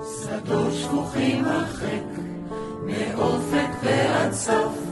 שדות שפוכים הרחק, מאופק ועד סוף.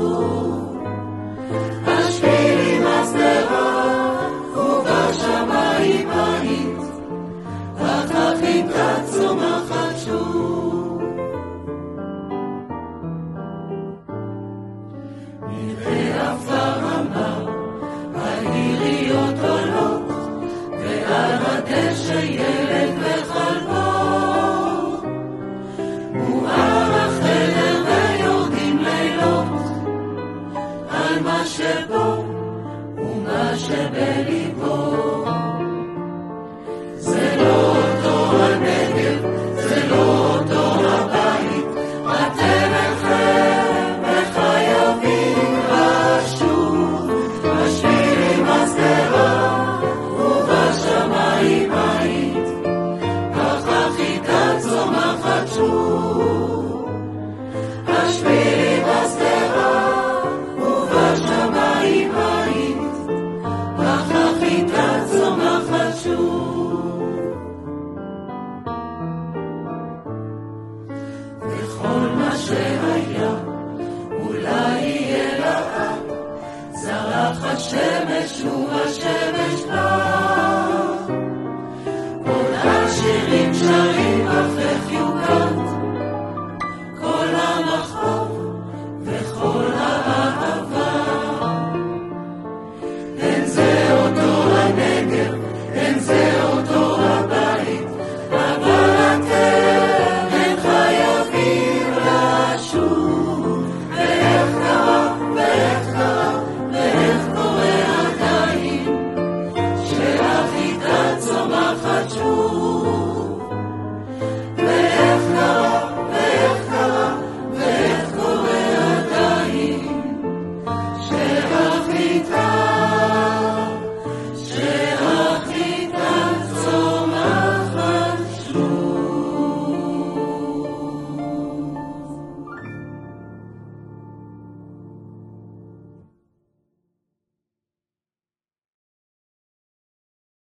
to Hashem, Eshuv Hashem.